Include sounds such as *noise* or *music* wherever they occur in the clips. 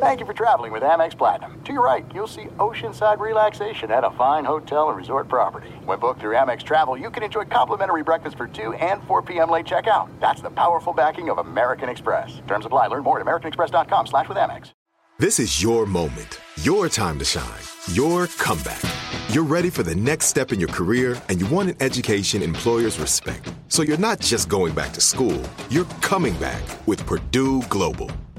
Thank you for traveling with Amex Platinum. To your right, you'll see oceanside relaxation at a fine hotel and resort property. When booked through Amex Travel, you can enjoy complimentary breakfast for 2 and 4 p.m. late checkout. That's the powerful backing of American Express. Terms apply. Learn more at americanexpress.com slash with Amex. This is your moment, your time to shine, your comeback. You're ready for the next step in your career and you want an education employers respect. So you're not just going back to school, you're coming back with Purdue Global.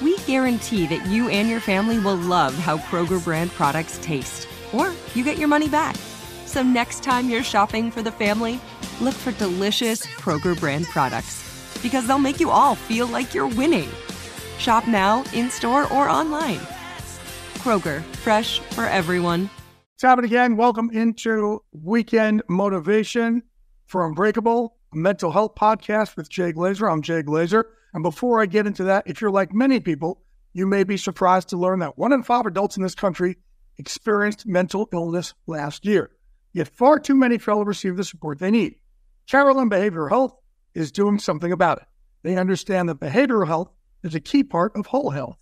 we guarantee that you and your family will love how Kroger brand products taste, or you get your money back. So next time you're shopping for the family, look for delicious Kroger brand products because they'll make you all feel like you're winning. Shop now, in store, or online. Kroger, fresh for everyone. It's happening again. Welcome into Weekend Motivation for Unbreakable, a mental health podcast with Jay Glazer. I'm Jay Glazer. And before I get into that, if you're like many people, you may be surprised to learn that one in five adults in this country experienced mental illness last year. Yet far too many fail to receive the support they need. Carelon Behavioral Health is doing something about it. They understand that behavioral health is a key part of whole health,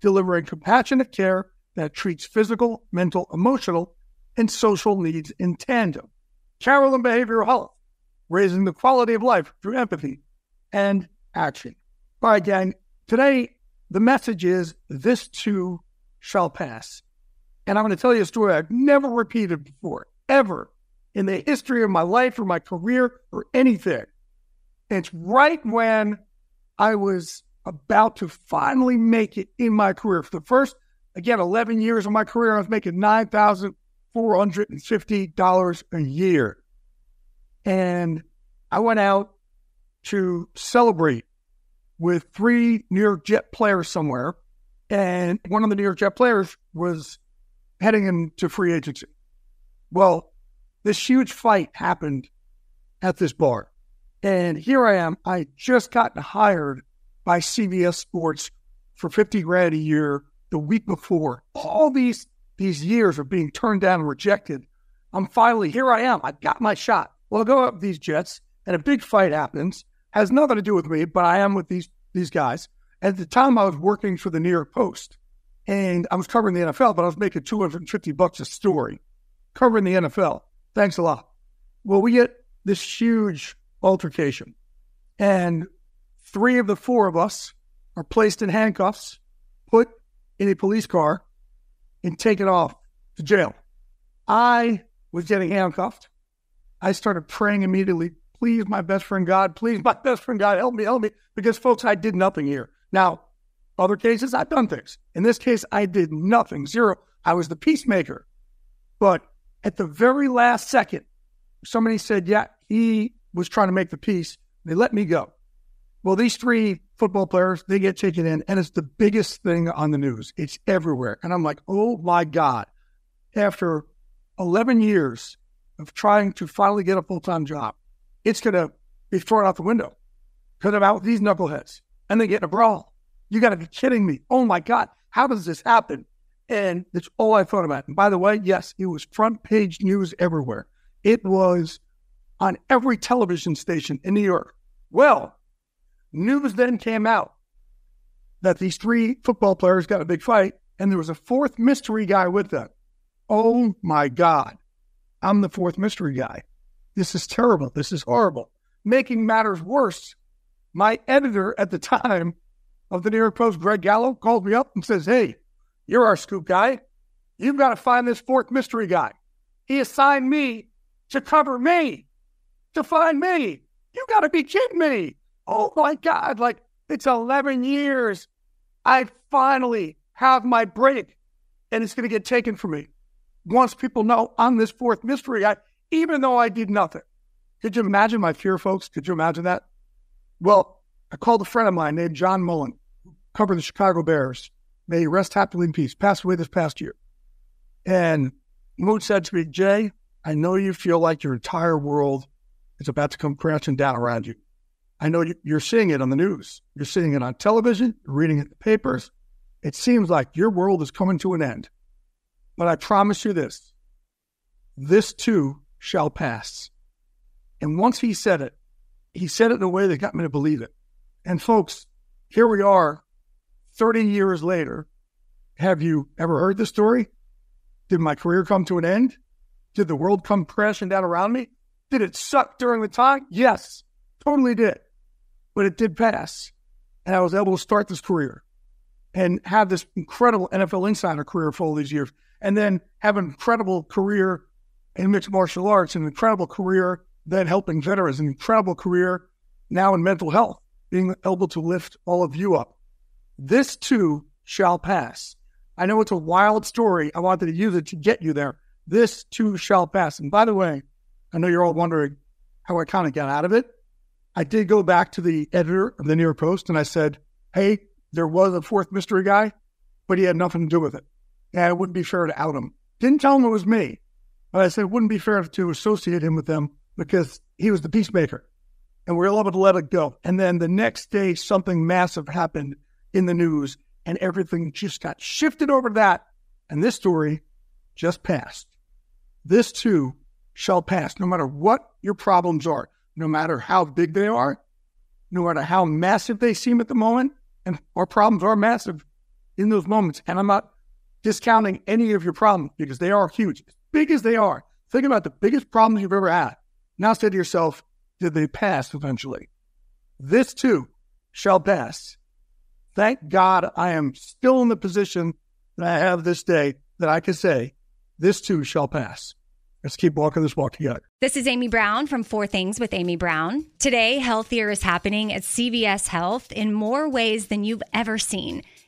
delivering compassionate care that treats physical, mental, emotional, and social needs in tandem. Carelon Behavioral Health, raising the quality of life through empathy and action. All right, gang. Today, the message is this too shall pass. And I'm going to tell you a story I've never repeated before, ever in the history of my life or my career or anything. It's right when I was about to finally make it in my career. For the first, again, 11 years of my career, I was making $9,450 a year. And I went out to celebrate with three New York Jet players somewhere. And one of the New York Jet players was heading into free agency. Well, this huge fight happened at this bar. And here I am. I just gotten hired by CBS Sports for 50 grand a year the week before. All these these years of being turned down and rejected. I'm finally here I am. I got my shot. Well, I go up these jets and a big fight happens. Has nothing to do with me, but I am with these these guys. At the time I was working for the New York Post and I was covering the NFL, but I was making 250 bucks a story covering the NFL. Thanks a lot. Well, we get this huge altercation, and three of the four of us are placed in handcuffs, put in a police car, and taken off to jail. I was getting handcuffed. I started praying immediately, please, my best friend God, please, my *laughs* best friend God, help me, help me. Because, folks, I did nothing here. Now, other cases, I've done things. In this case, I did nothing, zero. I was the peacemaker. But at the very last second, somebody said, yeah, he was trying to make the peace. They let me go. Well, these three football players, they get taken in, and it's the biggest thing on the news. It's everywhere. And I'm like, oh my God. After 11 years of trying to finally get a full time job, it's going to be thrown out the window because I'm out with these knuckleheads and they get in a brawl. You got to be kidding me. Oh my God. How does this happen? And that's all I thought about. And by the way, yes, it was front page news everywhere. It was on every television station in New York. Well, news then came out that these three football players got a big fight, and there was a fourth mystery guy with them. Oh my God. I'm the fourth mystery guy. This is terrible. This is horrible. Making matters worse, my editor at the time of the New York Post, Greg Gallo, called me up and says, Hey, you're our scoop guy. You've got to find this fourth mystery guy. He assigned me to cover me, to find me. You got to be kidding me. Oh my God. Like, it's 11 years. I finally have my break, and it's going to get taken from me. Once people know I'm this fourth mystery guy, even though I did nothing. Could you imagine my fear, folks? Could you imagine that? Well, I called a friend of mine named John Mullin, who covered the Chicago Bears. May he rest happily in peace. Passed away this past year. And Moon said to me, Jay, I know you feel like your entire world is about to come crashing down around you. I know you're seeing it on the news. You're seeing it on television, you're reading it in the papers. It seems like your world is coming to an end. But I promise you this this too shall pass. And once he said it, he said it in a way that got me to believe it. And folks, here we are 30 years later. Have you ever heard the story? Did my career come to an end? Did the world come crashing down around me? Did it suck during the time? Yes, totally did. But it did pass. And I was able to start this career and have this incredible NFL insider career for all these years. And then have an incredible career in mixed martial arts, an incredible career then helping veterans, an incredible career now in mental health, being able to lift all of you up. This too shall pass. I know it's a wild story. I wanted to use it to get you there. This too shall pass. And by the way, I know you're all wondering how I kind of got out of it. I did go back to the editor of the New York Post and I said, Hey, there was a fourth mystery guy, but he had nothing to do with it. And it wouldn't be fair to out him. Didn't tell him it was me, I said it wouldn't be fair to associate him with them because he was the peacemaker. And we were able to let it go. And then the next day, something massive happened in the news, and everything just got shifted over that. And this story just passed. This too shall pass, no matter what your problems are, no matter how big they are, no matter how massive they seem at the moment. And our problems are massive in those moments. And I'm not discounting any of your problems because they are huge, big as they are. Think about the biggest problems you've ever had. Now say to yourself, did they pass eventually? This too shall pass. Thank God I am still in the position that I have this day that I can say, this too shall pass. Let's keep walking this walk together. This is Amy Brown from Four Things with Amy Brown. Today, healthier is happening at CVS Health in more ways than you've ever seen.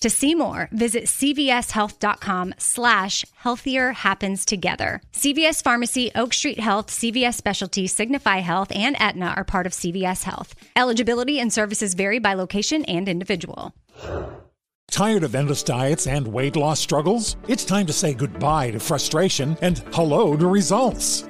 To see more, visit cvshealth.com slash healthier happens together. CVS Pharmacy, Oak Street Health, CVS Specialty, Signify Health, and Aetna are part of CVS Health. Eligibility and services vary by location and individual. Tired of endless diets and weight loss struggles? It's time to say goodbye to frustration and hello to results.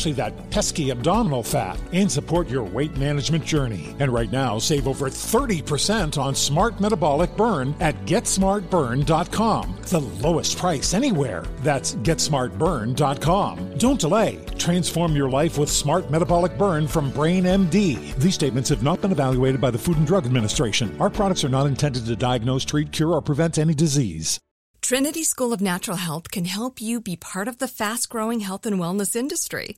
that pesky abdominal fat, and support your weight management journey. And right now, save over 30% on Smart Metabolic Burn at GetSmartBurn.com. The lowest price anywhere. That's GetSmartBurn.com. Don't delay. Transform your life with Smart Metabolic Burn from Brain MD. These statements have not been evaluated by the Food and Drug Administration. Our products are not intended to diagnose, treat, cure, or prevent any disease. Trinity School of Natural Health can help you be part of the fast growing health and wellness industry.